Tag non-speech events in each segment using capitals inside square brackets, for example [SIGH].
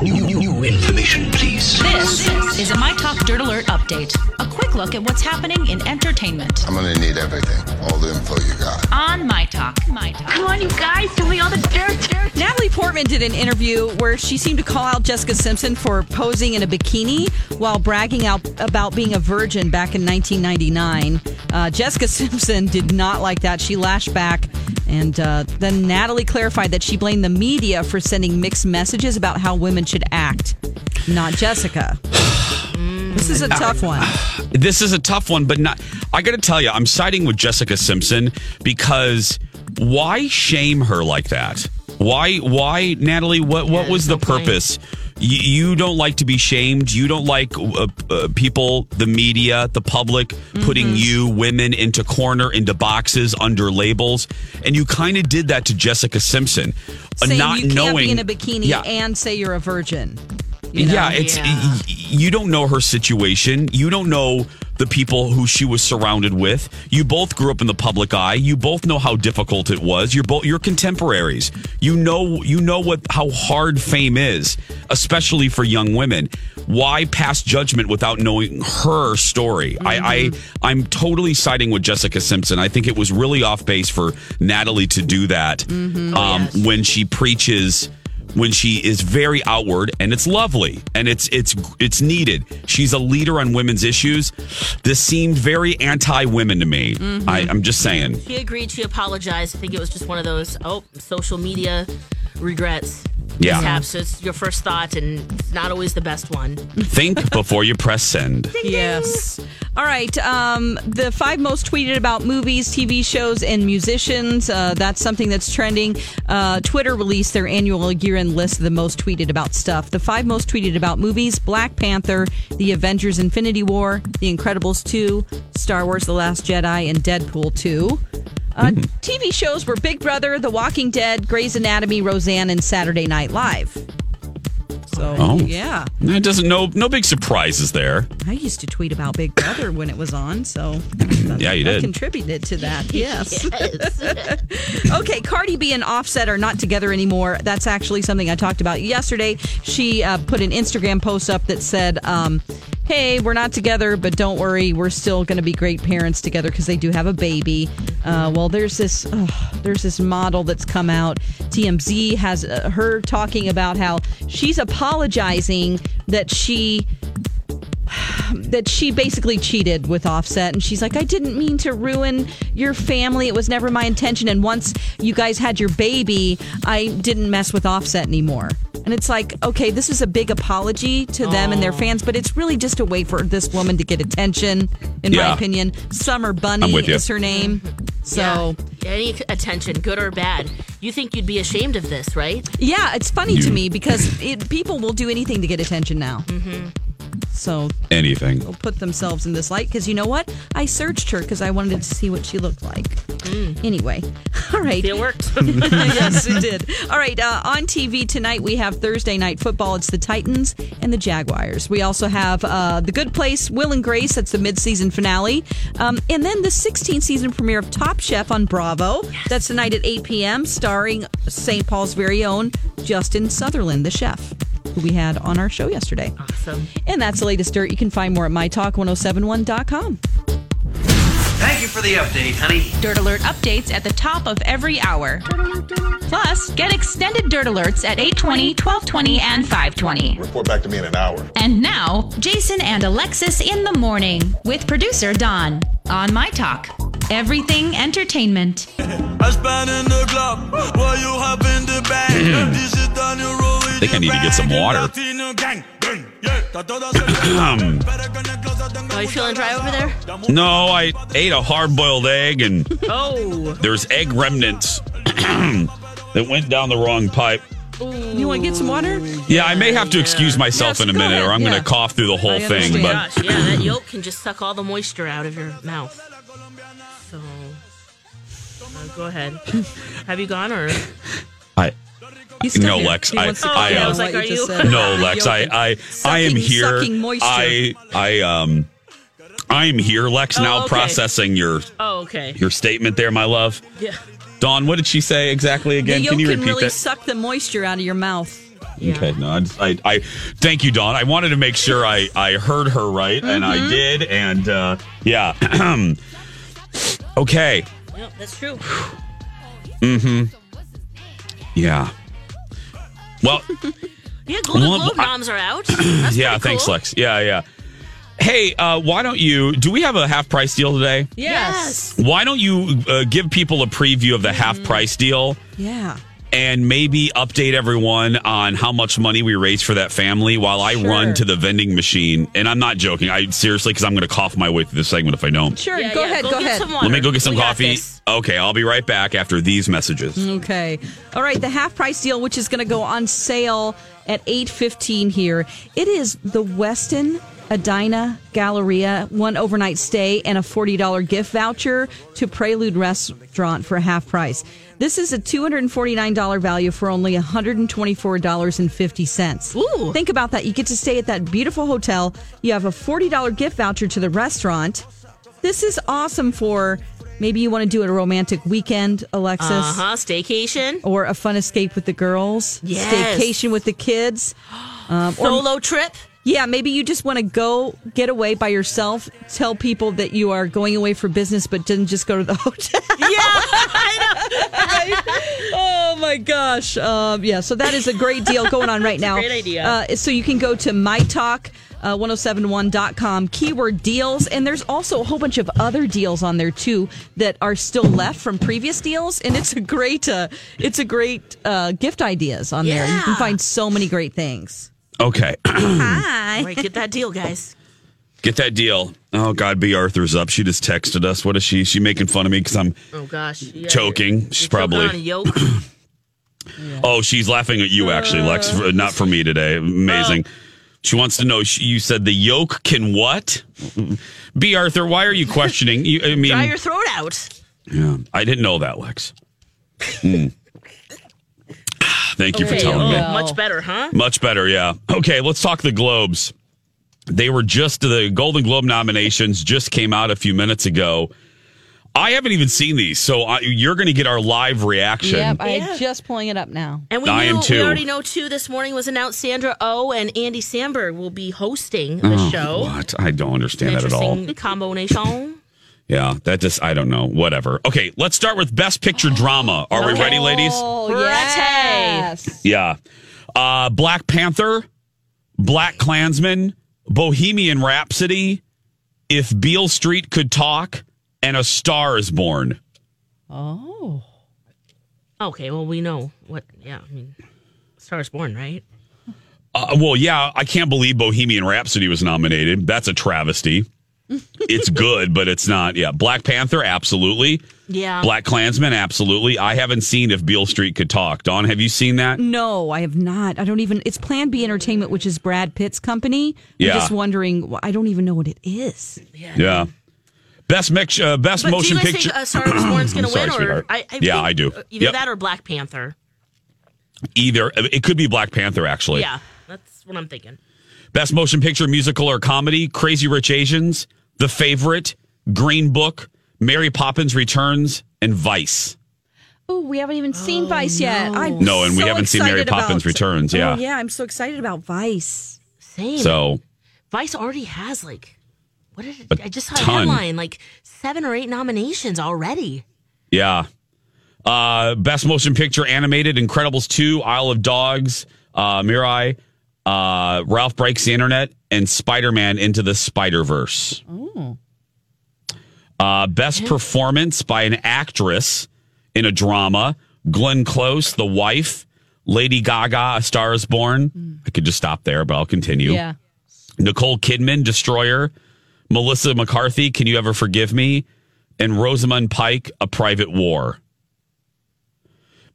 New, new, new information, please. This is a My Talk Dirt Alert update. A quick look at what's happening in entertainment I'm gonna need everything, all the info you got. on My Talk. My Talk. Come on, you guys, tell me all the dirt, dirt. Natalie Portman did an interview where she seemed to call out Jessica Simpson for posing in a bikini while bragging out about being a virgin back in 1999. Uh, Jessica [LAUGHS] Simpson did not like that. She lashed back. And uh, then Natalie clarified that she blamed the media for sending mixed messages about how women should act, not Jessica. This is a tough one. This is a tough one, but not. I got to tell you, I'm siding with Jessica Simpson because why shame her like that? Why, why, Natalie? What, what was the purpose? You, you don't like to be shamed. You don't like uh, uh, people, the media, the public putting you, women, into corner, into boxes, under labels, and you kind of did that to Jessica Simpson, Uh, Saying not you can't knowing be in a bikini Yeah. and say you're a virgin. you know? Yeah, it's y- you don't know her situation. You don't know the people who she was surrounded with. You both grew up in the public eye. You both know how difficult it was. You're both you're contemporaries. You know you know what how hard fame is, especially for young women. Why pass judgment without knowing her story? I, I I'm totally siding with Jessica Simpson. I think it was really off base for Natalie to do that um, when she preaches when she is very outward and it's lovely and it's it's it's needed. She's a leader on women's issues. This seemed very anti-women to me. Mm-hmm. I, I'm just saying. She agreed. She apologized. I think it was just one of those, oh, social media regrets. Yeah. Mishaps. It's your first thought, and it's not always the best one. Think [LAUGHS] before you press send. Yes. All right. Um, the five most tweeted about movies, TV shows, and musicians. Uh, that's something that's trending. Uh, Twitter released their annual year end list of the most tweeted about stuff. The five most tweeted about movies Black Panther, The Avengers Infinity War, The Incredibles 2, Star Wars The Last Jedi, and Deadpool 2. Uh, TV shows were Big Brother, The Walking Dead, Grey's Anatomy, Roseanne, and Saturday Night Live. So, Oh. yeah. That doesn't no no big surprises there. I used to tweet about Big Brother when it was on, so [LAUGHS] Yeah, you I did. contributed to that. [LAUGHS] Yes. [LAUGHS] okay, Cardi B and Offset are not together anymore. That's actually something I talked about yesterday. She uh, put an Instagram post up that said, um, "Hey, we're not together, but don't worry, we're still going to be great parents together because they do have a baby." Uh, well, there's this there's this model that's come out. TMZ has uh, her talking about how she's apologizing that she that she basically cheated with Offset. And she's like, I didn't mean to ruin your family. It was never my intention. And once you guys had your baby, I didn't mess with Offset anymore. And it's like, okay, this is a big apology to them and their oh. fans, but it's really just a way for this woman to get attention, in my Yeah. opinion. Summer I'm Bunni with you. is her name. So, Yeah. Any attention, good or bad, you think you'd be ashamed of this, right? yeah, it's funny to me because it, people will do anything to get attention now. Mm-hmm. So Anything. will put themselves in this light because you know what? I searched her because I wanted to see what she looked like. Anyway, [LAUGHS] all right. It worked. [LAUGHS] [LAUGHS] yes, it did. All right. Uh, on TV tonight, we have Thursday night football. It's the Titans and the Jaguars. We also have uh, The Good Place, Will and Grace. That's the mid-season finale. Um, and then the 16th season premiere of Top Chef on Bravo. That's tonight at 8 p.m., starring St. Paul's very own Justin Sutherland, the chef, who we had on our show yesterday. awesome. And that's the latest dirt. You can find more at mytalk1071.com. Thank you for the update, honey. Dirt Alert updates at the top of every hour. Plus, get extended Dirt Alerts at 820, 1220, and 520. Report back to me in an hour. And now, Jason and Alexis in the morning with producer Don on My Talk. Everything entertainment. [LAUGHS] I spent in the club while you hop in the back. [CLEARS THROAT] This is down your road. I think I need to get some water. Are you feeling dry over there? no, I ate a hard boiled egg and [LAUGHS] Oh. there's egg remnants [CLEARS THROAT] that went down the wrong pipe. You want to get some water? Yeah, I may have to excuse myself Yes, in a go minute or. I'm going to cough through the whole thing. But yeah, that yolk can just suck all the moisture out of your mouth. So, uh, go ahead. [LAUGHS] Have you gone or? I, No. Lex, I- I, comment on I was like, are you- [LAUGHS] no, Lex, I, I, I am here. I, I, um, I am here, Lex. Oh, now okay. processing your Oh, okay. your statement there, my love. Yeah. Dawn, what did she say exactly again? yolk Can you can repeat really that? suck the moisture out of your mouth. Okay, no, I, I, I, thank you, Dawn. I wanted to make sure I, I heard her right, and I Mm-hmm. did, and uh, yeah. [CLEARS THROAT] okay, Yep, that's true. mm-hmm. yeah. Well, [LAUGHS] Yeah, Golden Well, Globe I- noms are out. [CLEARS THROAT] That's yeah. pretty Thanks, cool. Lex. Yeah, yeah. Hey, uh, why don't you? Do we have a half price deal today? Yes. Why don't you uh, give people a preview of the half price deal? Yeah. And maybe update everyone on how much money we raised for that family while I Sure. run to the vending machine. And I'm not joking. I seriously, because I'm going to cough my way through this segment if I don't. Sure. Yeah, go yeah, ahead. Go, get ahead. Let me go get some We coffee. Okay, I'll be right back after these messages. Okay. All right. The half price deal, which is going to go on sale at eight fifteen here. It is the Westin Edina Galleria, one overnight stay, and a forty dollar gift voucher to Prelude Restaurant for half price. This is a two hundred and forty nine dollar value for only one hundred and twenty four dollars and fifty cents. Ooh. Think about that. You get to stay at that beautiful hotel. You have a forty dollar gift voucher to the restaurant. This is awesome for maybe you want to do a romantic weekend, Alexis Uh huh. Staycation. or a fun escape with the girls, Yes. staycation with the kids. [GASPS] Um, or Solo trip. Yeah, maybe you just want to go get away by yourself. Tell people that you are going away for business, but didn't just go to the [LAUGHS] hotel. Yeah. oh my gosh! Um, yeah, so that is a great deal going on right now. great idea. Uh, so you can go to mytalk. Uh, 1071.com keyword deals and there's also a whole bunch of other deals on there too that are still left from previous deals and it's a great uh, it's a great uh, gift ideas on there you can find so many great things Okay, [CLEARS THROAT] All right, get that deal, guys. get that deal. Oh God, B. Arthur's up. She just texted us. What is she? She making fun of me because I'm. Oh gosh. Yeah, Choking. you're- She's you're probably- on a yolk. [CLEARS THROAT] Oh, she's laughing at you actually, Lex. for- Not for me today. Amazing. She wants to know. She, you said the yolk can what? B. Arthur, why are you questioning? You, I [LAUGHS] mean, Dry your throat out. Yeah, I didn't know that, Lex. Mm. Thank you for telling oh, me. Much better, huh? Much better, yeah. Okay, let's talk the Globes. They were just the Golden Globe nominations just came out a few minutes ago. I haven't even seen these, so I, you're going to get our live reaction. yep i'm Yeah. just pulling it up now And we I knew am too. we already know too. This morning was announced Sandra Oh and Andy Samberg will be hosting the oh, show. What? I don't understand that at all. Interesting combination. Yeah, that just I don't know. Whatever. Okay, let's start with Best Picture Drama. Are we ready, ladies? oh Ready. yes Yeah. Uh, Black Panther, Black Klansman, Bohemian Rhapsody, If Beale Street Could Talk, and A Star is Born. oh Okay, well we know what. Yeah, I mean, Star is Born, right? Uh, well, yeah, I can't believe Bohemian Rhapsody was nominated. That's a travesty. It's good, but it's not. Yeah, Black Panther, absolutely. Yeah. Black Klansman, absolutely. I haven't seen If Beale Street Could Talk. Don, have you seen that? no i have not i don't even it's plan b entertainment which is brad pitt's company Yeah. i'm just wondering i don't even know what it is Yeah. Best mix, uh, best But motion do you picture. think uh, Star is Born's going to Sorry, win, or sweetheart. I, I Yeah, think I do. Either Yep. that or Black Panther. Either it could be Black Panther actually. Yeah, that's what I'm thinking. Best motion picture, musical or comedy: Crazy Rich Asians, The Favorite, Green Book, Mary Poppins Returns, and Vice. Oh, we haven't even seen Vice yet. I'm No, and we haven't seen Mary Poppins about- Returns, yeah. Oh, yeah, I'm so excited about Vice. Same. So Vice already has like what is it? I just saw ton. a headline like seven or eight nominations already. Yeah. Uh, best motion picture animated: Incredibles two, Isle of Dogs, uh, Mirai, uh, Ralph Breaks the Internet, and Spider Man Into the Spider Verse. Uh, best performance by an actress in a drama: Glenn Close, The Wife, Lady Gaga, A Star Is Born. I could just stop there, but I'll continue. Yeah. Nicole Kidman, Destroyer, Melissa McCarthy, Can You Ever Forgive Me, and Rosamund Pike, A Private War.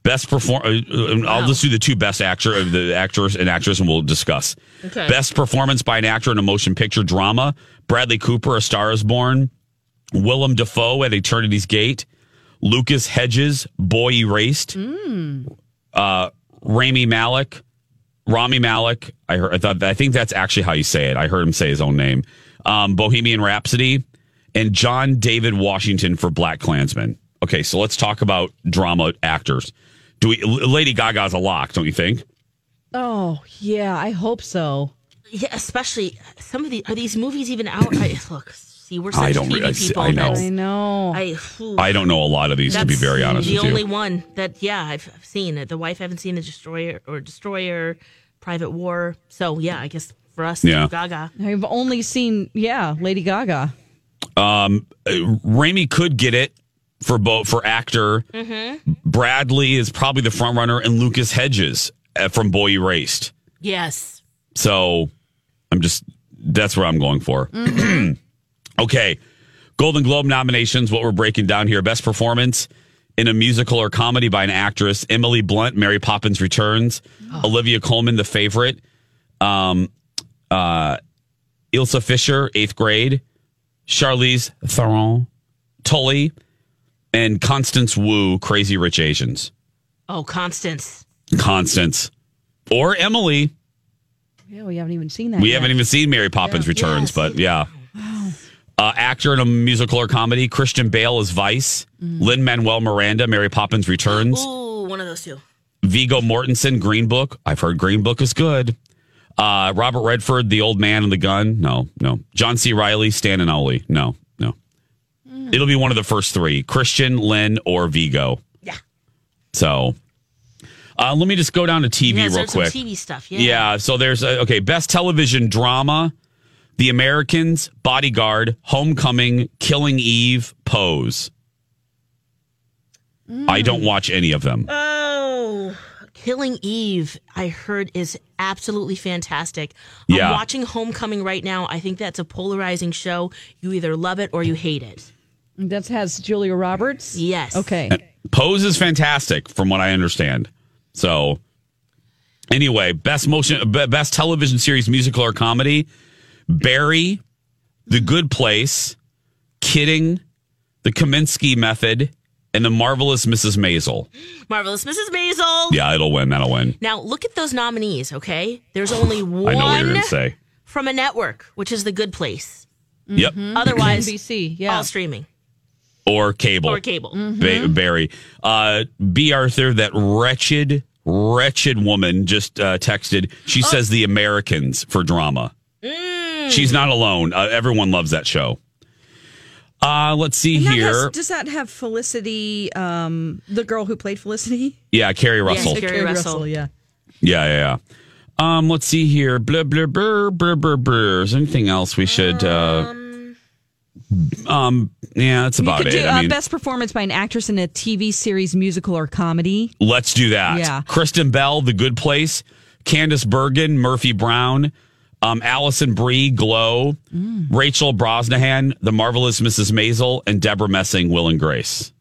Best perform. uh, uh, I'll just do the two best actor, uh, the actors and actress, and we'll discuss. Okay. Best performance by an actor in a motion picture drama: Bradley Cooper, A Star Is Born, Willem Dafoe at Eternity's Gate, Lucas Hedges, Boy Erased, uh, Rami Malek, Rami Malek. I heard. I thought. I think that's actually how you say it. I heard him say his own name. Um, Bohemian Rhapsody, and John David Washington for Black Klansman. Okay, so let's talk about drama actors. Do we? Lady Gaga's a lock, don't you think? Oh, yeah, I hope so. Yeah, especially some of the are these movies even out? I, [COUGHS] look, see, we're such I don't TV I people. I know. I know. I, whew. I don't know a lot of these to be very honest the with you. only one that yeah I've, I've seen it. The wife haven't seen the destroyer or destroyer, private war. So yeah, I guess for us, Yeah. Gaga. I've only seen, yeah, Lady Gaga. Um, Rami could get it for both for actor. Bradley is probably the front runner, and Lucas Hedges uh, from Boy Erased. Yes. So I'm just that's where I'm going for. [CLEARS THROAT] okay, Golden Globe nominations. What we're breaking down here: best performance in a musical or comedy by an actress. Emily Blunt, Mary Poppins Returns. Olivia Colman, The Favorite. Um, uh, Ilsa Fisher, Eighth Grade. Charlize Theron, Tully, and Constance Wu, Crazy Rich Asians. Oh, Constance. Constance or Emily. Yeah, we haven't even seen that. We yet. haven't even seen Mary Poppins Returns, Yes. but yeah. Uh, actor in a musical or comedy, Christian Bale as Vice, Lin Manuel Miranda, Mary Poppins Returns, Ooh, one of those two. Viggo Mortensen, Green Book. I've heard Green Book is good. Uh, Robert Redford, The Old Man and the Gun. No, no. John C. Reilly, Stan and Ollie. No, no. It'll be one of the first three Christian, Lin, or Viggo. Yeah. So uh, let me just go down to TV Yeah, real quick. TV stuff. Yeah. Yeah, so there's uh, okay, best television drama: The Americans, Bodyguard, Homecoming, Killing Eve, Pose. I don't watch any of them. Oh, Killing Eve, I heard is absolutely fantastic. Yeah. I'm watching Homecoming right now. I think that's a polarizing show. You either love it or you hate it. That has Julia Roberts. Yes. Okay. Pose is fantastic, from what I understand. So, anyway, best motion, best television series, musical or comedy: Barry, The Good Place, Kidding, The Kominsky Method, and The Marvelous Mrs. Maisel. Marvelous Mrs. Maisel. Yeah, it'll win. That'll win. Now look at those nominees. Okay, there's only one. I one know what you're gonna say. from a network, which is The Good Place. Yep, mm-hmm. Otherwise, NBC. Yeah. all streaming or cable. or cable. Ba- Barry. Uh, B. Arthur, that wretched, wretched woman just uh, texted. She Oh. says the Americans for drama. Mm. She's not alone. Uh, everyone loves that show. Uh, let's see here. has- does that have Felicity, um, the girl who played Felicity? yeah, Keri Russell. Keri Russell. yeah. Yeah, yeah, yeah. Um, let's see here. Blah blah blah blah blah blah. Is there anything else we should? Uh, um, yeah, that's You about could it. do I uh, mean, best performance by an actress in a TV series, musical, or comedy. Let's do that. Yeah. Kristen Bell, The Good Place, Candice Bergen, Murphy Brown, um, Alison Brie, Glow, Mm. Rachel Brosnahan, The Marvelous Mrs. Maisel, and Debra Messing, Will and Grace.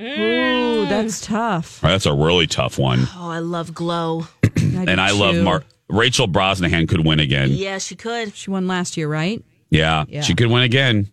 Ooh, that's tough. All right, that's a really tough one. Oh, I love Glow. [CLEARS THROAT] and I love Mar- Rachel Brosnahan could win again. Yeah. Yeah, she could. She won last year, right? Yeah, she could win again.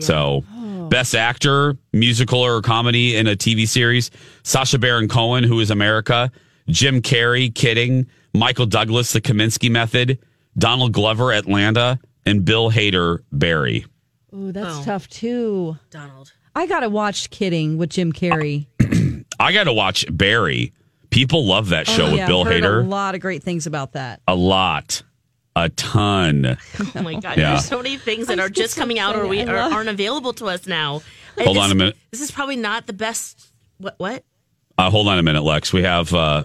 So, Oh. best actor, musical or comedy in a TV series: Sacha Baron Cohen, who is America, Jim Carrey, Kidding, Michael Douglas, The Kominsky Method, Donald Glover, Atlanta, and Bill Hader, Barry. Ooh, that's Oh. tough too. Donald. I gotta watch Kidding with Jim Carrey. [CLEARS THROAT] I got to watch Barry. People love that oh, show Oh, with Bill I've heard Hader. A lot of great things about that. a lot. A ton. Oh my god, Yeah. there's so many things that are just coming out or we are, aren't available to us now. Hold This- on a minute. This is probably not the best. What? What? Uh, hold on a minute, Lex. We have uh,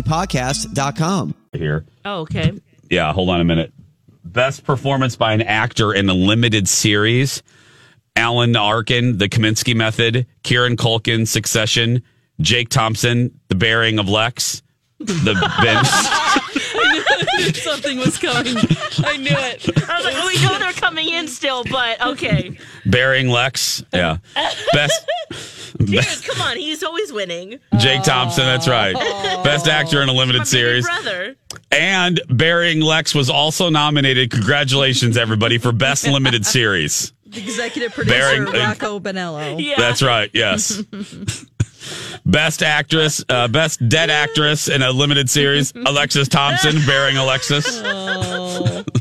UAPpodcast.com. Here. Oh, okay. Yeah, hold on a minute. Best performance by an actor in a limited series. Alan Arkin, The Kominsky Method, Kieran Culkin, Succession, Jake Thompson, The Bearing of Lex, The [LAUGHS] Bench. [LAUGHS] Something was coming. I knew it. I was like, oh, we know they're coming in still, but okay. Bearing Lex. Yeah. Best [LAUGHS] Dude, come on, he's always winning. Jake Thompson, that's right. Best actor in a limited My series. brother. And Bearing Lex was also nominated. Congratulations, everybody, for Best Limited Series. Executive producer Bearing- uh, Rocco Benello. Yeah. That's right. Yes. [LAUGHS] Best actress, uh, best dead actress in a limited series, [LAUGHS] Alexis Thompson, bearing Alexis. Oh. [LAUGHS]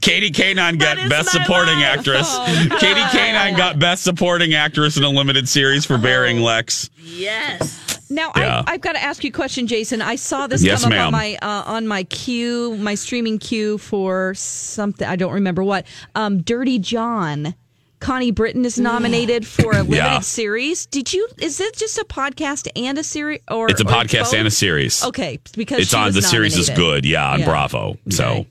Katie Canine got best supporting life. actress. Katie Canine got best supporting actress in a limited series for bearing Lex. Yes. Now Yeah. I, I've got to ask you a question, Jason. I saw this Yes, come up ma'am. on my uh, on my queue, my streaming queue for something I don't remember what. Um, Dirty John. Connie Britton is nominated [SIGHS] for a limited Yeah. series. Did you? Is it just a podcast and a series, or It's a or podcast and a series. Okay, because it's she on was the series is good yeah on Yeah. bravo so Okay.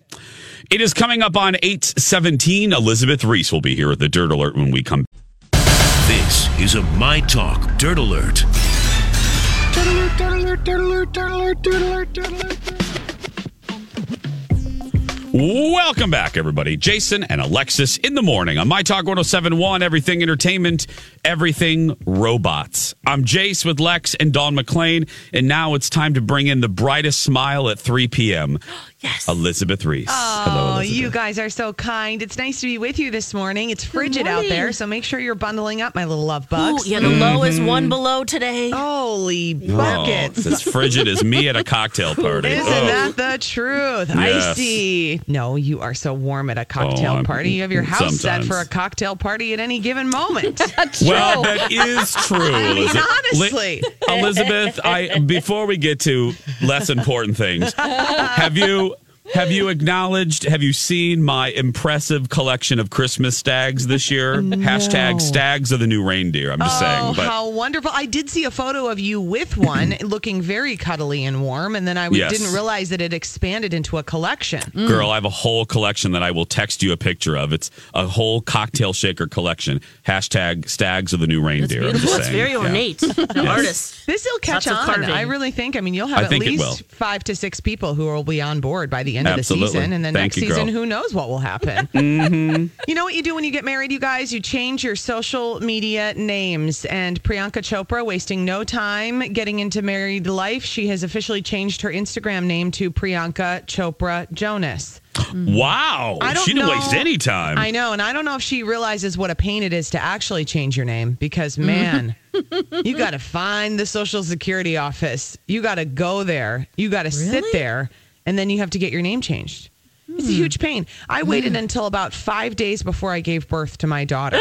it is coming up on 817 elizabeth reese will be here with the dirt alert when we come This is a My Talk Dirt Alert. Welcome back everybody. Jason and alexis in the morning on my talk 1071 everything entertainment everything robots. I'm jace with lex and Don mcclain and now it's time to bring in the brightest smile at 3 p.m [GASPS] [GASPS] Yes. elizabeth reese hello Oh, elizabeth you guys are so kind. It's nice to be with you this morning. It's frigid out there, so make sure you're bundling up, my little love Ooh, bugs. yeah, the low is Mm-hmm. one below today. Holy Oh, buckets. it's as frigid as me at a [LAUGHS] cocktail party. Isn't Oh. that the truth? Yes. Icy. No, you are so warm at a cocktail Oh, party. You have your house set for a cocktail party at any given moment. [LAUGHS] Well, that is true, I mean, honestly. Li- Elizabeth, I before we get to less important things, [LAUGHS] have you have you acknowledged? Have you seen my impressive collection of Christmas stags this year? Mm-hmm. Hashtag stags of the new reindeer. I'm just Oh, saying, but how wonderful. I did see a photo of you with one [CLEARS THROAT] looking very cuddly and warm, and then I Yes. didn't realize that it expanded into a collection. Mm. girl, I have a whole collection that I will text you a picture of. It's a whole cocktail shaker collection. Hashtag stags of the new It's reindeer. I'm beautiful. just It's saying. very Yeah. ornate. [LAUGHS] The artist. This will catch Lots on. carving. I really think. I mean, you'll have I at least five to six people who will be on board by the end of the season, and then Thank next you, season, girl. who knows what will happen? [LAUGHS] Mm-hmm. You know what you do when you get married, you guys? You change your social media names. And Priyanka Chopra, wasting no time getting into married life, she has officially changed her Instagram name to Priyanka Chopra Jonas. [GASPS] Wow, she didn't know- waste any time. I know, and I don't know if she realizes what a pain it is to actually change your name because mm. man, [LAUGHS] you got to find the social security office. You got to go there. You got to sit there and then you have to get your name changed. It's a hmm. huge pain. I waited hmm. until about five days before I gave birth to my daughter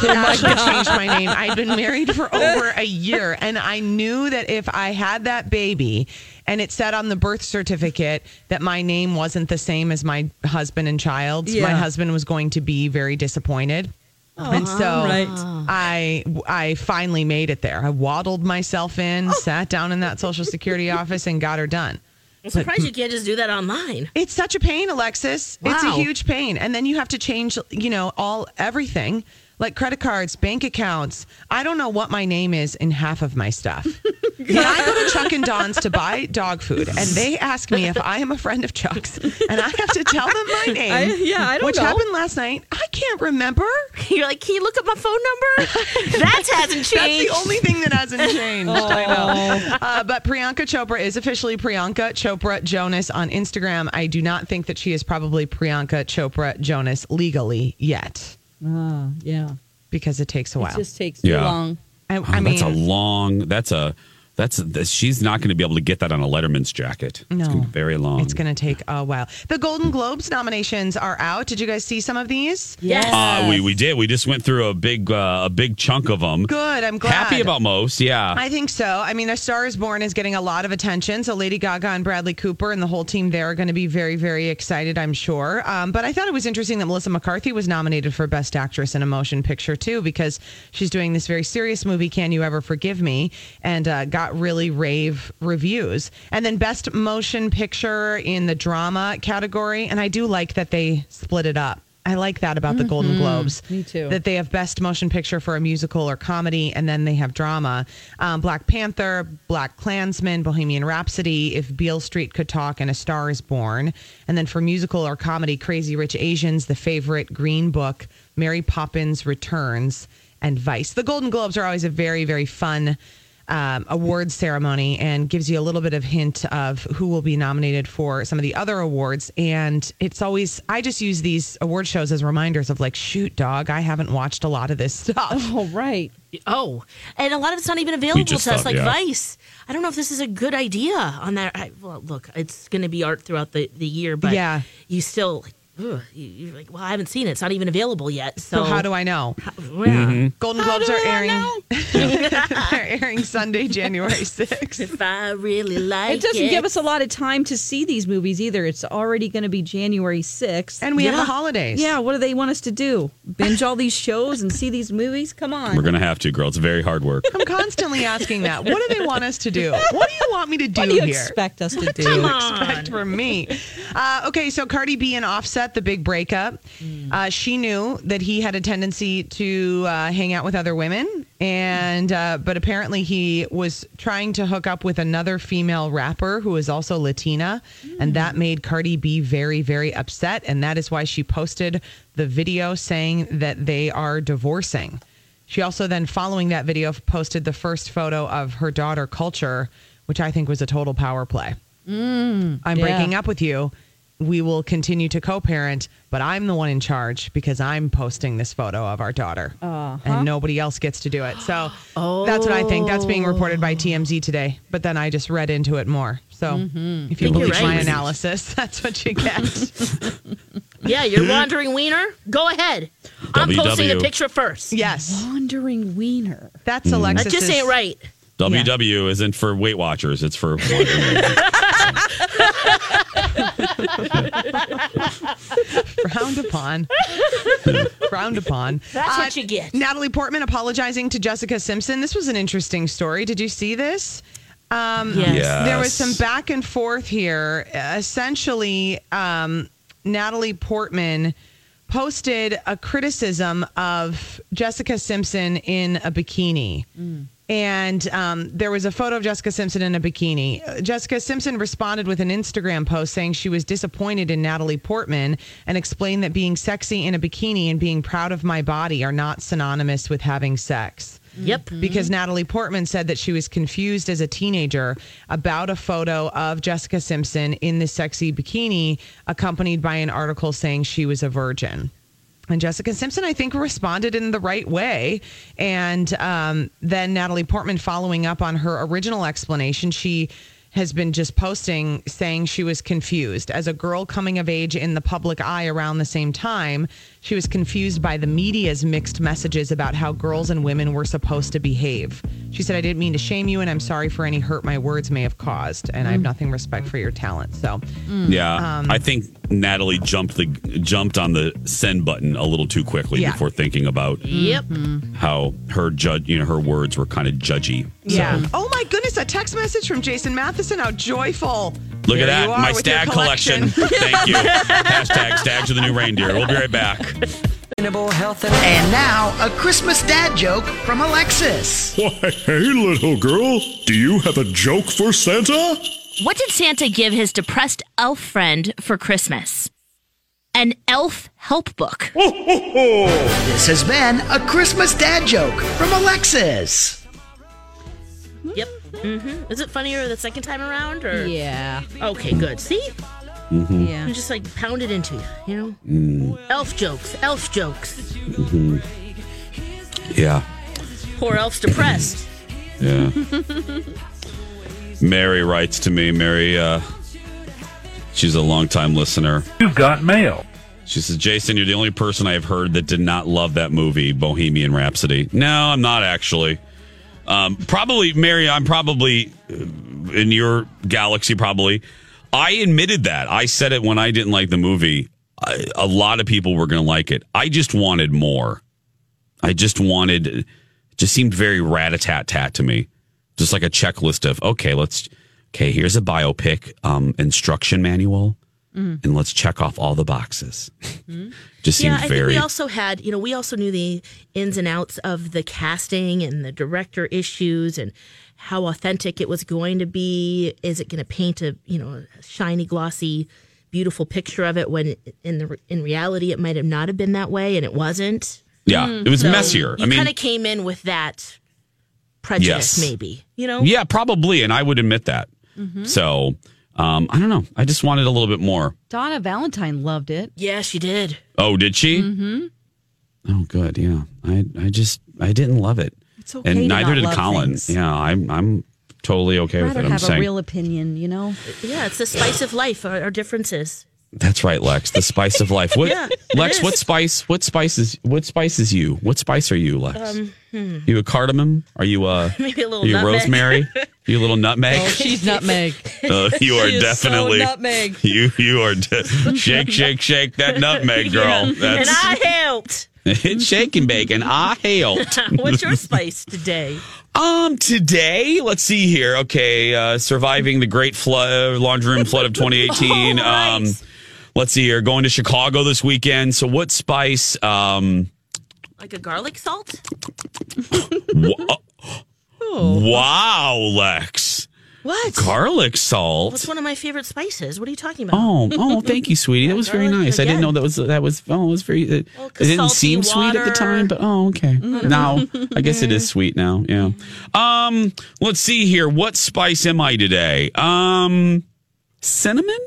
to actually change my name. I'd been married for over a year, and I knew that if I had that baby and it said on the birth certificate that my name wasn't the same as my husband and child's, my husband was going to be very disappointed. and so right. I I finally made it there. I waddled myself in, oh. sat down in that social security office, and got her done. I'm surprised you can't just do that online. [LAUGHS] It's such a pain, Alexis. It's a huge pain. And then you have to change, you know, all everything like credit cards, bank accounts. I don't know what my name is in half of my stuff. [LAUGHS] When I go to Chuck and Don's to buy dog food, and they ask me if I am a friend of Chuck's, and I have to tell them my [LAUGHS] name, I- yeah, I don't which know. happened last night, I can't remember. [LAUGHS] You're like, can you look up my phone number? that hasn't changed. That's the only thing that hasn't changed. oh. I know. Uh, but Priyanka Chopra is officially Priyanka Chopra Jonas on Instagram. I do not think that she is probably Priyanka Chopra Jonas legally yet Ah, yeah. because it takes a while. It just takes too long. I, Oh, I mean, that's a long. That's a. That's, that's she's not going to be able to get that on a Letterman's jacket. No. it's gonna be very long. It's going to take a while. The Golden Globes nominations are out. Did you guys see some of these? yes. Uh, we we did. We just went through a big uh, a big chunk of them. Good. I'm glad. Happy about most. Yeah. I think so. I mean, A Star is Born is getting a lot of attention. So Lady Gaga and Bradley Cooper and the whole team there are going to be very, very excited, I'm sure. Um, but I thought it was interesting that Melissa McCarthy was nominated for Best Actress in a Motion Picture, too, because she's doing this very serious movie, Can You Ever Forgive Me? And uh, got really rave reviews. And then Best Motion Picture in the drama category. And I do like that they split it up. I like that about the Golden Globes. Me too. That they have Best Motion Picture for a musical or comedy, and then they have drama. Um, Black Panther, Black Klansman, Bohemian Rhapsody, If Beale Street Could Talk, and A Star is Born. And then for musical or comedy, Crazy Rich Asians, The Favorite, Green Book, Mary Poppins Returns, and Vice. The Golden Globes are always a very, very fun um, awards ceremony and gives you a little bit of hint of who will be nominated for some of the other awards. And it's always, I just use these award shows as reminders of like, shoot, dog, I haven't watched a lot of this stuff. [LAUGHS] Oh, right. Oh, and a lot of it's not even available to us, thought, like yeah. Vice. I don't know if this is a good idea on that. I, well, look, it's going to be art throughout the, the year, but Yeah. you still, ugh, you, you're like, well, I haven't seen it. It's not even available yet. So, So how do I know? Yeah. Golden Globes are airing. they're [LAUGHS] airing Sunday, January [LAUGHS] 6th. If I really like It It doesn't give us a lot of time to see these movies either. It's already going to be January 6th. And we have the holidays. yeah, what do they want us to do? Binge all these shows and see these movies? Come on. We're gonna have to, girl. It's very hard work. I'm constantly asking that. What do they want us to do? What do you want me to do what do you here? expect us to What do? do you expect from me? Uh, okay, so Cardi B and Offset, the big breakup. Uh, she knew that he had a tendency to uh, hang out with other women, and uh, but apparently he was trying to hook up with another female rapper who is also Latina, and that made Cardi B very, very upset, and that is why she posted the video saying that they are divorcing. She also then, following that video, posted the first photo of her daughter, Culture, which I think was a total power play. I'm yeah. breaking up with you. We will continue to co parent, but I'm the one in charge because I'm posting this photo of our daughter. Uh-huh. And nobody else gets to do it. So that's what I think. That's being oh. reported by TMZ today. But then I just read into it more. So mm-hmm. if you Think you're believe my analysis, [LAUGHS] that's what you get. [LAUGHS] Yeah, you're wandering wiener. Go ahead. I'm posting the picture first. yes. Wandering wiener. That's hmm. That Alexis. That just ain't right. WW isn't for Weight Watchers. It's for. [LAUGHS] frowned upon. frowned upon. That's what you get. Natalie Portman apologizing to Jessica Simpson. This was an interesting story. Did you see this? Um, Yes. Yes. There was some back and forth here. Essentially, um, Natalie Portman posted a criticism of Jessica Simpson in a bikini. And um, there was a photo of Jessica Simpson in a bikini. Jessica Simpson responded with an Instagram post saying she was disappointed in Natalie Portman and explained that being sexy in a bikini and being proud of my body are not synonymous with having sex Yep. because Natalie Portman said that she was confused as a teenager about a photo of Jessica Simpson in this sexy bikini, accompanied by an article saying she was a virgin. And Jessica Simpson, I think, responded in the right way. And um, then Natalie Portman, following up on her original explanation, she has been just posting saying she was confused. As a girl coming of age in the public eye around the same time, she was confused by the media's mixed messages about how girls and women were supposed to behave. She said, I didn't mean to shame you, and I'm sorry for any hurt my words may have caused. And I have mm. nothing respect for your talent. So, mm. Yeah, um, I think Natalie jumped the jumped on the send button a little too quickly Yeah. before thinking about Yep. how her judge, you know, her words were kind of judgy. Yeah. So, Oh my goodness, a text message from Jason Matheson. How joyful. look There at that, my with stag collection. [LAUGHS] Thank you. [LAUGHS] Hashtag stags of the new reindeer. We'll be right back. And, and now a Christmas dad joke from Alexis. Why, hey, little girl, do you have a joke for Santa? What did Santa give his depressed elf friend for Christmas? An elf help book. Oh, this has been a Christmas dad joke from Alexis. Yep. Mm-hmm. Is it funnier the second time around, or Yeah. Okay, good. See, Mm-hmm. Yeah. you just like pound it into you. You know, Mm, elf jokes, elf jokes. mhm. Yeah. Poor elf's depressed. Yeah. [LAUGHS] Mary writes to me. Mary, uh, she's a longtime listener. You've got mail. She says, Jason, you're the only person I've heard that did not love that movie, Bohemian Rhapsody. No, I'm not actually. Um, probably, Mary, I'm probably uh, in your galaxy, probably. I admitted that. I said it when I didn't like the movie. I, a lot of people were going to like it. I just wanted more. I just wanted, it just seemed very rat a tat tat to me. Just like a checklist of, okay, let's, okay, here's a biopic um, instruction manual, Mhm. and let's check off all the boxes. Just yeah, seemed I very. think we also had, you know, we also knew the ins and outs of the casting and the director issues and how authentic it was going to be. Is it going to paint a, you know, a shiny, glossy, beautiful picture of it when in the in reality it might have not have been that way and it wasn't. yeah, it was So messier. You I mean, kind of came in with that prejudice, Yes. maybe. You know. yeah, probably, and I would admit that. Mhm. So, um, I don't know. I just wanted a little bit more. Donna Valentine loved it. Yeah, she did. Oh, did she? Mm-hmm. Oh, good. Yeah, I, I just, I didn't love it, It's okay and to neither not did love Colin. things. Yeah, I'm, I'm totally okay with Rather it. I'm have a saying real opinion, you know? Yeah, it's the spice of life. Our, our differences. That's right, Lex. The spice of life. What, [LAUGHS] Yeah, Lex? What spice? What spices? What spice is you? What spice are you, Lex? Um, hmm. you a cardamom? Are you a? [LAUGHS] Maybe a little Are you nutmeg. rosemary? Are you a little nutmeg? Oh, she's nutmeg. [LAUGHS] Uh, you are She is so definitely nutmeg. You you are de- shake shake shake that nutmeg girl. Yeah. That's and I helped. it's shake and bake and I helped. What's your spice today? Um, today, let's see here. Okay, uh, surviving the great flood, laundry room flood of 2018. Oh, right. Um, let's see here. Going to Chicago this weekend. So, what spice? Um, Like a garlic salt? [LAUGHS] wow, Lex, What? garlic salt. What's one of my favorite spices? What are you talking about? Oh, oh, [LAUGHS] thank you, sweetie. That was very garlic nice. I didn't again. know that was that was oh, it was very. It, Well, it didn't salty seem sweet at the time, but oh, okay. [LAUGHS] Now I guess it is sweet now. Yeah. Um, let's see here. What spice am I today? Um, cinnamon.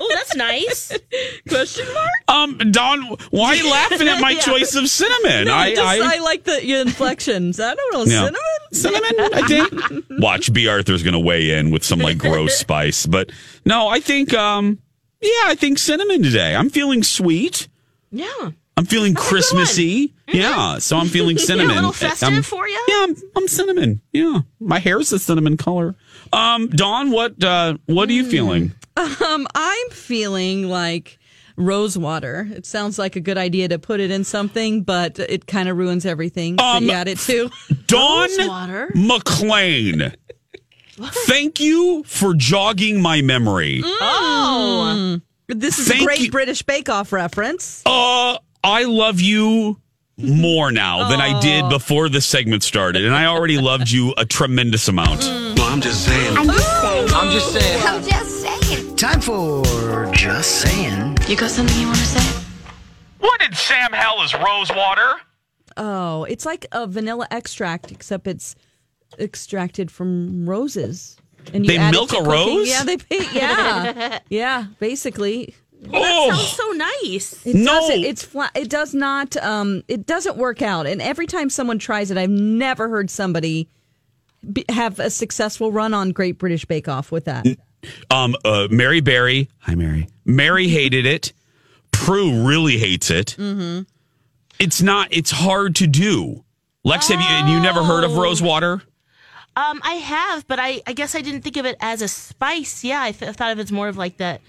Oh, that's nice. [LAUGHS] Question mark? Um, Don, why are you laughing at my [LAUGHS] Yeah. choice of cinnamon? No, I, just, I, I, like the your inflections. I don't know. Yeah. Cinnamon? cinnamon. I [LAUGHS] think. Watch, B. Arthur's gonna weigh in with some like gross spice, but no, I think. Um, yeah, I think cinnamon today. I'm feeling sweet. Yeah. I'm feeling Christmassy. Yeah, so I'm feeling cinnamon. Mm-hmm. a little festive I'm- for you? Yeah, I'm, I'm cinnamon. Yeah, my hair's a cinnamon color. Um, Dawn, what uh, what are you feeling? Um, I'm feeling like rose water. It sounds like a good idea to put it in something, but it kind of ruins everything. but Um, you add it too. [LAUGHS] Dawn water? McLean. Thank you for jogging my memory. Oh, this is Thank a great you. British Bake Off reference. Uh, I love you more now than I did before the segment started, and I already loved you a tremendous amount. No, I'm just saying. I'm just saying. I'm just saying. I'm just saying. Time for just saying. You got something you want to say? What did Sam Hell is rose water? Oh, it's like a vanilla extract, except it's extracted from roses. And They milk a cooking. rose? Yeah, they pay, yeah, [LAUGHS] yeah. Basically, That sounds so nice. It No. doesn't, it's flat. It does not. Um, it doesn't work out. And every time someone tries it, I've never heard somebody be, have a successful run on Great British Bake Off with that. Um, uh, Mary Berry. Hi, Mary. Mary hated it. Prue really hates it. Mm-hmm. It's not. It's hard to do. Lex, have you? You never heard of rosewater? Um, I have, but I, I guess I didn't think of it as a spice. Yeah, I, th- I thought of it as more of like that,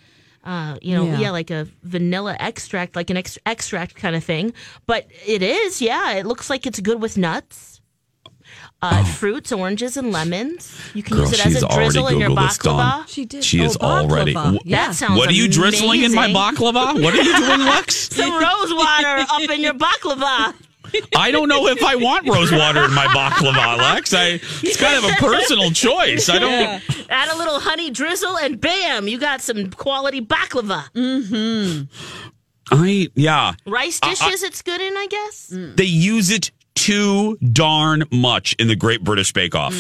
uh, you know, Yeah. yeah. like a vanilla extract, like an ex- extract kind of thing. But it is, yeah. It looks like it's good with nuts. Uh, fruits, oranges, and lemons. You can Oh. Girl, use it as a drizzle in your Googled baklava. She did. She Oh, is already. baklava. Yeah. That sounds What are you drizzling in my baklava? What are you doing, Lex? [LAUGHS] Some rose water up in your baklava. I don't know if I want rose water in my baklava, Lex. I, it's kind of a personal choice. I don't. Add a little honey drizzle, and bam, you got some quality baklava. Mm-hmm. I yeah. Rice I- I- dishes, it's good in, I guess. They use it too darn much in the Great British Bake Off.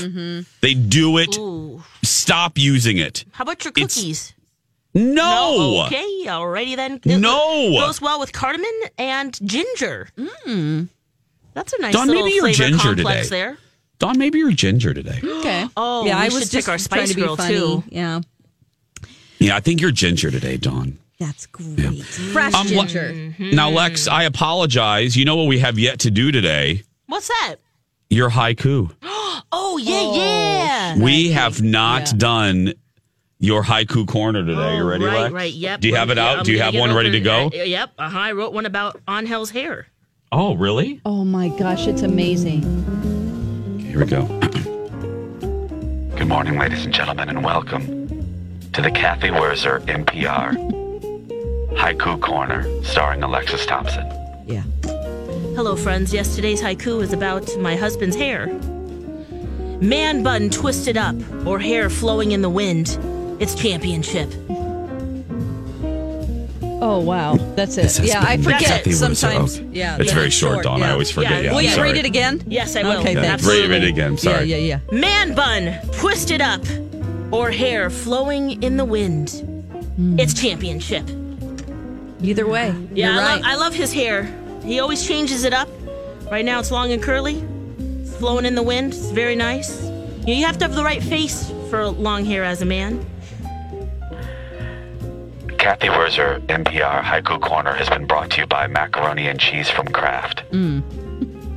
They do it. Ooh. Stop using it. How about your It's- cookies? No. Okay, alrighty then. No. Goes well with cardamom and ginger. Mm. That's a nice Dawn, little maybe you're flavor ginger complex today. there. Dawn, maybe you're ginger today. Okay. [GASPS] Oh, yeah, we I should was pick just our trying Spice to be Girl, funny. too. Yeah, Yeah, I think you're ginger today, Don. that's great. Fresh Um, Le- ginger. Now, Lex, I apologize. You know what we have yet to do today? What's that? Your haiku. [GASPS] Oh yeah, yeah. We have not done your haiku corner today. you ready, Oh, right, Lex? right. Yep. Do you have it Yeah, out? I'm Do you have one ready to go? Uh, yep. Uh huh. I wrote one about Angel's hair. Oh, really? Oh my gosh, it's amazing. Here we go. Good morning, ladies and gentlemen, and welcome to the Cathy Wurzer MPR Haiku Corner, starring Alexis Thompson. Yeah. Hello, friends. Yesterday's haiku is about my husband's hair. Man bun twisted up or hair flowing in the wind. It's championship. Oh wow, that's it. This has Yeah, I been forget sometimes. Yeah, it's that very it's short, Dawn. I always forget. Yeah, Will you sorry. read it again? Yes, I will. Okay, Yeah, thanks. read it- read it again. Sorry. Yeah, yeah, yeah. Man bun twisted up or hair flowing in the wind. Hmm. It's championship. Either way, Yeah, you're I, right. love, I love his hair. He always changes it up. Right now it's long and curly, it's flowing in the wind. It's very nice. You you have to have the right face for long hair as a man. Cathy Wurzer MPR Haiku Corner has been brought to you by Macaroni and Cheese from Kraft. Mm.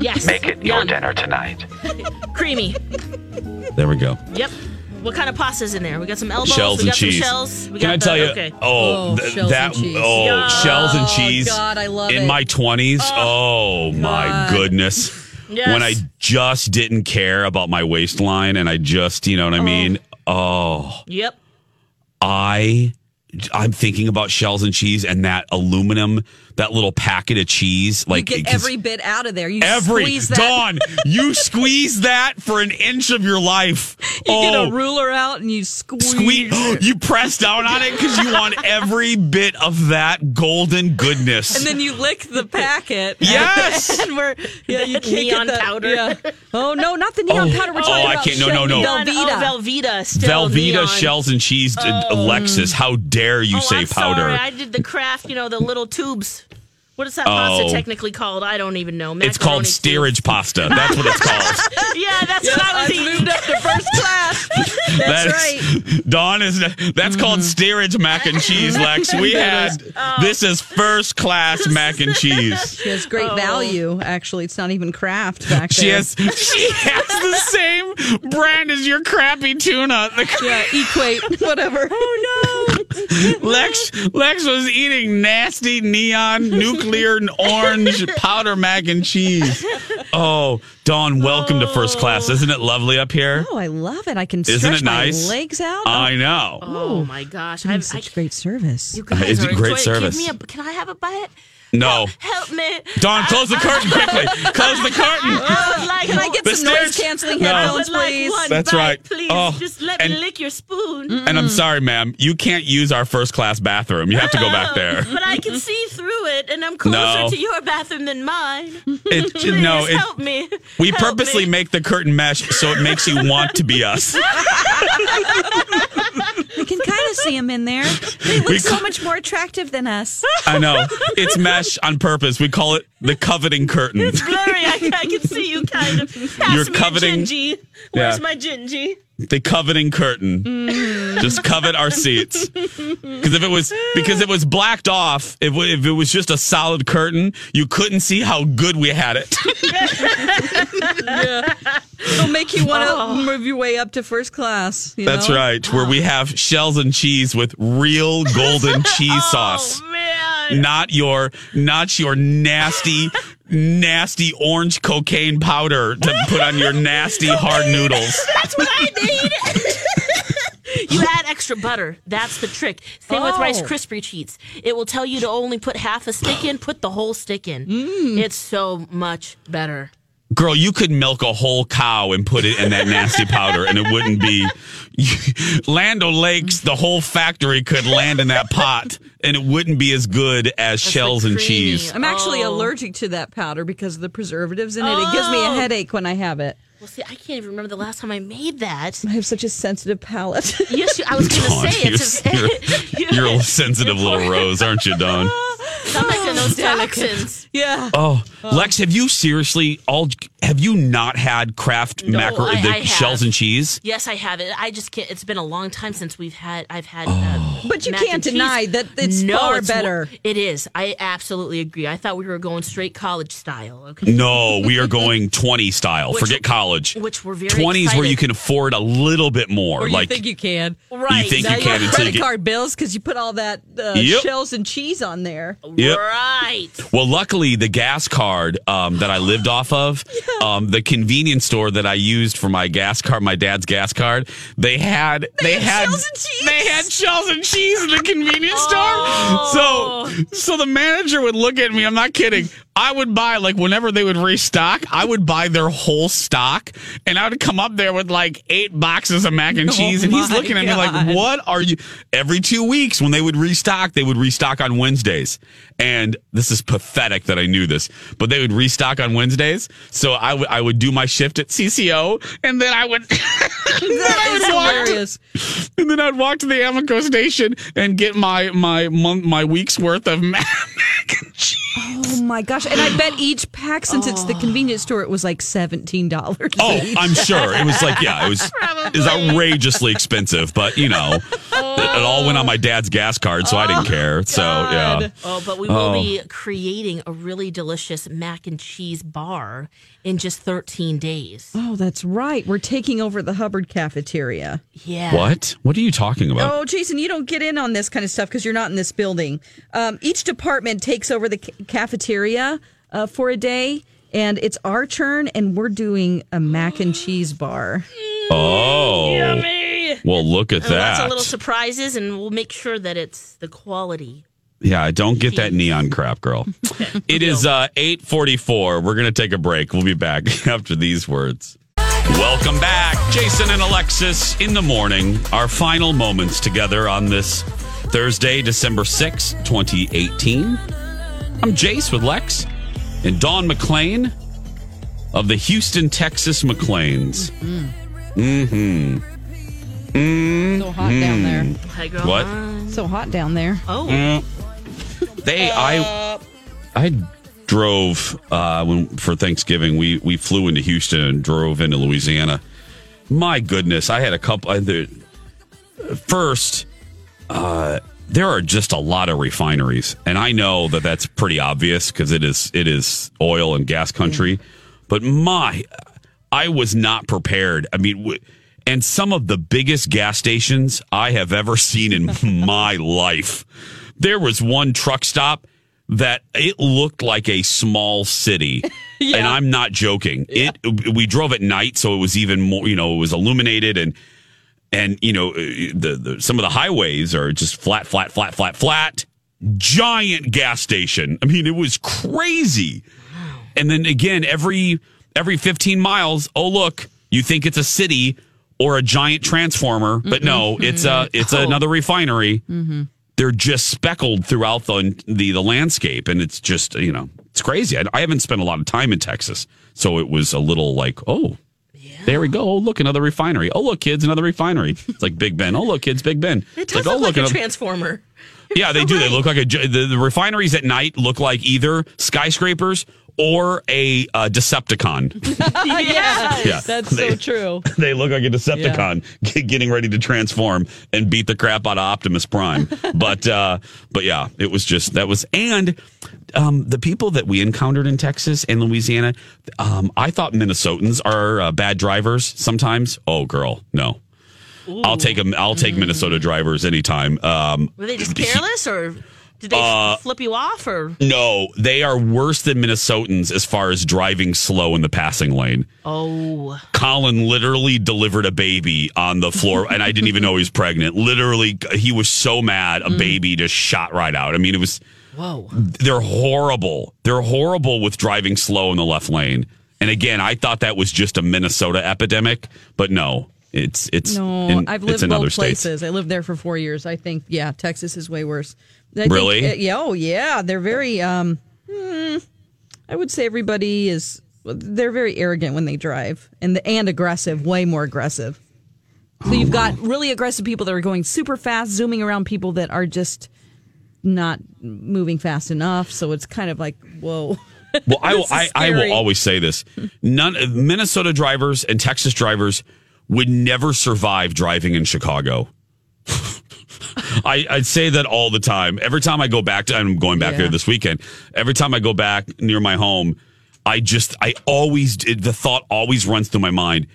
Yes. Make it your dinner tonight. [LAUGHS] Creamy. There we go. Yep. What kind of pasta's in there? We got some elbows. shells we and got cheese. some shells. We Can got I the- tell you? Okay. Oh, Oh, th- shells that. and cheese. Oh, Yeah. shells and oh, cheese. God, I love In it. my twenties. Ah, oh, my goodness. Yes. When I just didn't care about my waistline, and I just, you know what I oh. mean. Oh, Yep. I. I'm thinking about shells and cheese and that aluminum, that little packet of cheese. you Like get 'cause every bit out of there. You every squeeze that. Dawn, you [LAUGHS] squeeze that for an inch of your life. You oh, get a ruler out and you squeeze. Squeeze. [GASPS] You press down on it because you want [LAUGHS] every bit of that golden goodness. And then you lick the packet. [LAUGHS] Yes! and we're yeah, you The neon the, powder. Yeah. Oh no, not the neon Oh. powder. We're Oh, talking I about can't- no, no, no. Velveeta. Oh, Velveeta. Still Velveeta neon. shells and cheese, uh, Alexis. How dare you oh, say I'm powder? Sorry. I did the Kraft. You know the little tubes. What is that pasta Oh. technically called? I don't even know. it's called Macaroni steerage pasta. That's what it's called. [LAUGHS] Yeah, that's what I was I've eating. moved up to first [LAUGHS] class. That's That's right. Dawn is that's mm-hmm. called steerage mac and cheese, [LAUGHS] Lex. We had this is first class mac and cheese. She has great oh. value. Actually, it's not even Kraft back She there. has she has the same brand as your crappy tuna. The yeah, equate whatever. Oh no. Lex Lex was eating nasty neon nuclear orange powder mac and cheese. Oh, Dawn, welcome to first class. Oh. Isn't it lovely up here? Oh, I love it. I can Isn't stretch it nice? my legs out. I know. Oh my gosh! Doing I've, such I, great service. you guys It's are a great enjoying- service. Give me a. Can I have a bite? No. Help me. Dawn, close the curtain quickly. [LAUGHS] Close the curtain. I would like, Can I get The some noise stairs- canceling No. I headphones, would like please? one That's bite, right. Please, Oh, just let and- me lick your spoon. And I'm sorry, ma'am. You can't use our first class bathroom. You have to go back there. But I can [LAUGHS] see through it, and I'm closer No. to your bathroom than mine. It, [LAUGHS] Please no, it, help me. we Help purposely me. make the curtain mesh so it makes you want to be us. You can kind of see them in there. They look We so ca- much more attractive than us. I know. It's mesh on purpose. We call it the coveting curtain. It's blurry. I, I can see you kind of. Pass You're me coveting- A gingy. Where's Yeah. my gingy? The coveting curtain. Mm. Just covet our seats. Because if it was because it was blacked off, if, if it was just a solid curtain, you couldn't see how good we had it. [LAUGHS] yeah. It'll make you want to Oh. move your way up to first class. you That's know? right. Where we have shells and cheese with real golden [LAUGHS] cheese oh, sauce. Oh man. Not your not your nasty nasty orange cocaine powder to put on your nasty hard [LAUGHS] noodles. That's what I need. [LAUGHS] you add extra butter. That's the trick. Same with Rice Oh. Krispie treats. It will tell you to only put half a stick in. Put the whole stick in. Mm. It's so much better. Girl, you could milk a whole cow and put it in that nasty powder, and it wouldn't be. [LAUGHS] Land O'Lakes, the whole factory could land in that pot, and it wouldn't be as good as shells and cheese. I'm actually Oh. allergic to that powder because of the preservatives in it. It gives me a Oh. headache when I have it. Well, see, I can't even remember the last time I made that. I have such a sensitive palate. Yes, I was going to say it's. you're, you're, you're a [LAUGHS] sensitive little rose, aren't you, Dawn? [LAUGHS] Stomach and those toxins. yeah. Oh, Lex, have you seriously all? Have you not had Kraft No, macro I- the I have. shells and cheese? Yes, I have it. I just can't. It's been a long time since we've had. I've had. Uh, But you mac can't and cheese. deny that it's far better. It is. I absolutely agree. I thought we were going straight college style. Okay. No, we are going [LAUGHS] twenty style. Which- Forget college. Which we're very Twenties where excited. you can afford a little bit more. Or you think you can. Right. You think now you can have until you credit get- card bills because you put all that uh, Yep. shells and cheese on there. Yep. Right. Well, luckily, the gas card um, that I lived off of, [LAUGHS] um, the convenience store that I used for my gas card, my dad's gas card, they had they, had, shells and cheese. they had shells and cheese in the convenience Oh. store. So so the manager would look at me. I'm not kidding. I would buy like whenever they would restock, I would buy their whole stock, and I would come up there with like eight boxes of mac and [LAUGHS] Oh cheese, and he's looking at me like, "What are you?" Every two weeks when they would restock, they would restock on Wednesdays, and this is pathetic that I knew this, but they would restock on Wednesdays. So I would I would do my shift at CCO, and then I would. [LAUGHS] That is hilarious. And then I'd walk to the Amoco station and get my my month my week's worth of [LAUGHS] mac and cheese. Oh my gosh! And I bet each pack, since it's the oh. convenience store, it was like seventeen dollars. Oh, I'm sure it was like yeah, it was [LAUGHS] it was outrageously expensive, but you know, it all went on my oh. dad's gas card, so I didn't oh, care. So yeah, Oh, but we will Oh. be creating a really delicious mac and cheese bar in just 13 days. Oh, that's right. We're taking over the Hubbard cafeteria. Yeah. what? What are you talking about? Oh, Jason, you don't get in on this kind of stuff because you're not in this building. Um, each department takes over the ca- cafeteria uh, for a day, and it's our turn, and we're doing a mac and [GASPS] cheese bar. Oh, Yummy. well, look at And lots of that. little surprises, and we'll make sure that it's the quality. Yeah, I don't get that neon crap, girl. [LAUGHS] It is uh, 844. We're going to take a break. We'll be back [LAUGHS] after these words. Welcome back. Jason and Alexis in the morning. Our final moments together on this Thursday, December sixth, 2018. I'm Jace with Lex and Dawn McLean of the Houston, Texas McLeans. Mm-hmm. Mm-hmm. So hot down there. Girl. What? So hot down there. Oh. Mm. They, I, I drove uh, when for Thanksgiving. We we flew into Houston and drove into Louisiana. My goodness, I had a couple. I, the, first, uh, there are just a lot of refineries, and I know that that's pretty obvious because it is it is oil and gas country. But my, I was not prepared. I mean. W- and some of the biggest gas stations I have ever seen in [LAUGHS] my life. There was one truck stop that it looked like a small city. [LAUGHS] And I'm not joking. It we drove at night so it was even more, you know, it was illuminated and and you know, uh, the, the some of the highways are just flat flat flat flat flat. Giant gas station. I mean, it was crazy. And then again, every every 15 miles, oh look, you think it's a city or a giant transformer, but no, mm-hmm. it's a mm-hmm. it's another refinery. Mm-hmm. They're just speckled throughout the, the the landscape, and it's just you know it's crazy. I, I haven't spent a lot of time in Texas, so it was a little like oh. There we go. Oh, look, another refinery. Oh, look, kids, another refinery. It's like Big Ben. Oh, look, kids, Big Ben. It does like, oh, look like a another- transformer. Yeah, they do. They look like a the, the refineries at night look like either skyscrapers or a uh, Decepticon. [LAUGHS] yes, Yeah. that's They- so true. they look like a Decepticon ge- [LAUGHS] getting ready to transform and beat the crap out of Optimus Prime. but uh, but yeah, it was just that was and um, the people that we encountered in Texas and Louisiana. Um, I thought Minnesotans are uh, bad drivers sometimes. Oh, girl, no. I'll take them. I'll take Minnesota drivers anytime. Um, Were they just [LAUGHS] careless or? Did they Uh, flip you off or? No, they are worse than Minnesotans as far as driving slow in the passing lane. Oh, Colin literally delivered a baby on the floor, and I didn't even know he was pregnant. Literally, he was so mad, a baby just shot right out. I mean, it was. whoa. They're horrible. They're horrible with driving slow in the left lane. And again, I thought that was just a Minnesota epidemic, but no, it's it's No, in, I've lived both other states. places. I lived there for four years. I think, yeah, Texas is way worse. I Really? uh, yeah. Oh, yeah. They're very. Um, hmm, I would say everybody is. They're very arrogant when they drive, and and aggressive, way more aggressive. So you've got really aggressive people that are going super fast, zooming around people that are just not moving fast enough. So it's kind of like, whoa. Well, I [LAUGHS] will. I, I will always say this: none Minnesota drivers and Texas drivers would never survive driving in Chicago. [LAUGHS] I, I'd say that all the time. Every time I go back to, I'm going back Yeah. there this weekend. Every time I go back near my home, I just, I always, the thought always runs through my mind.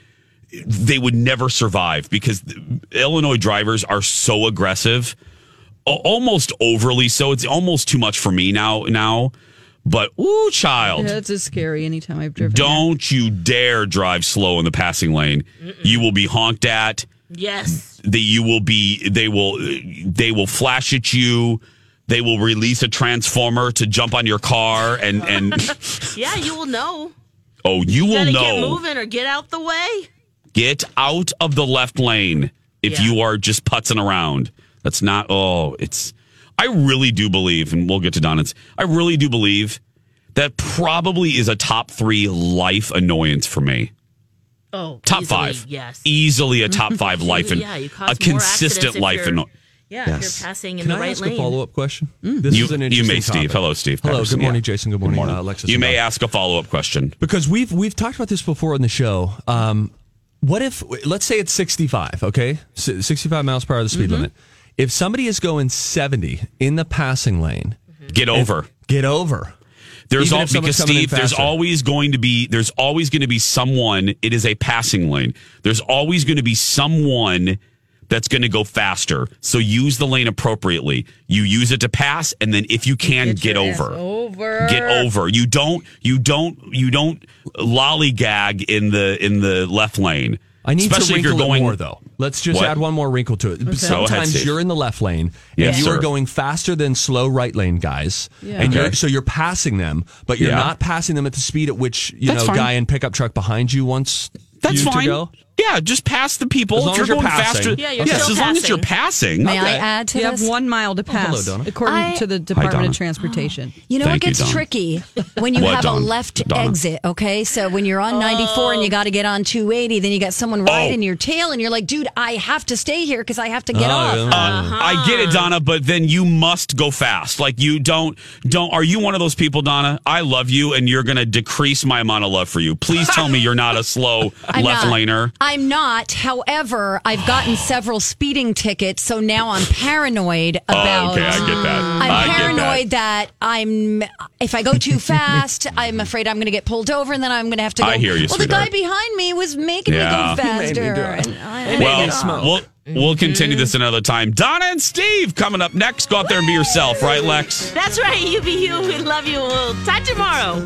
They would never survive because Illinois drivers are so aggressive, almost overly so. It's almost too much for me now. Now, but ooh, child, Yeah, it's just scary anytime I've driven. don't you dare drive slow in the passing lane. You will be honked at. Yes. That you will be. They will. They will flash at you. They will release a transformer to jump on your car and and [LAUGHS] Yeah, you will know. oh, you will know. get moving or get out the way. Get out of the left lane if Yeah. you are just putzing around. That's not. Oh, it's. I really do believe, and we'll get to Donna's. I really do believe that probably is a top three life annoyance for me. Oh, Top easily, five. Yes. Easily a [LAUGHS] top five life and Yeah, you cause a more consistent accidents if life. you're- And Yeah, if you're passing in Can the I right ask lane. a follow up question? This you, is an you interesting may, Steve. topic. Hello, Steve. Hello. Patterson. Good morning, Yeah. Jason. Good morning, Uh, Alexis. You may ask a follow up question. because we've we've talked about this before on the show. Um, what if let's say it's 65, okay? S- 65 miles per hour the speed Mm-hmm. limit. If somebody is going 70 in the passing lane, mm-hmm. Get over. get over. There's all because Steve, there's always going to be there's always going to be someone. It is a passing lane. There's always going to be someone that's going to go faster. So use the lane appropriately. You use it to pass, and then if you can, get, your ass over. over. Get over. You don't. You don't. You don't lollygag in the in the left lane. I need especially to if you're wrinkle it going more though. Let's just What? add one more wrinkle to it. Go ahead, Sometimes Steve. you're in the left lane Yes, and you sir. are going faster than slow right lane guys, Yeah. and you're, so you're passing them, but you're Yeah. not passing them at the speed at which you That's know fine. guy in pickup truck behind you wants That's you fine. to go. Yeah, just pass the people. As long if you're as you're going passing. faster, Yeah, you're yes, still as long as you're passing. passing. May I add to you this? have one mile to pass, hello, according I- to the Department Donna. of Transportation. [GASPS] You know Thank what gets Dawn. tricky when you What, have Dawn? a left Donna? exit. Okay, so when you're on 94 and you got to get on 280, then you got someone right Oh. in your tail, and you're like, "Dude, I have to stay here because I have to get Oh, off." yeah. Uh, I get it, Donna, but then you must go fast. Like you don't don't. Are you one of those people, Donna? I love you, and you're going to decrease my amount of love for you. Please tell me you're not a slow [LAUGHS] left not. laner. I'm not. However, I've gotten several speeding tickets, so now I'm paranoid about. oh, okay, I get that. I'm I paranoid that. I'm if I go too fast, I'm afraid I'm going to get pulled over, and then I'm going to have to go. I hear you, Well, the guy behind me was making Yeah. me go He made me faster. do it. and I- Well, me smoke. we'll we'll continue this another time. Donna and Steve coming up next. Go out there and be yourself, right, Lex? That's right. You be you. We love you. We'll talk tomorrow.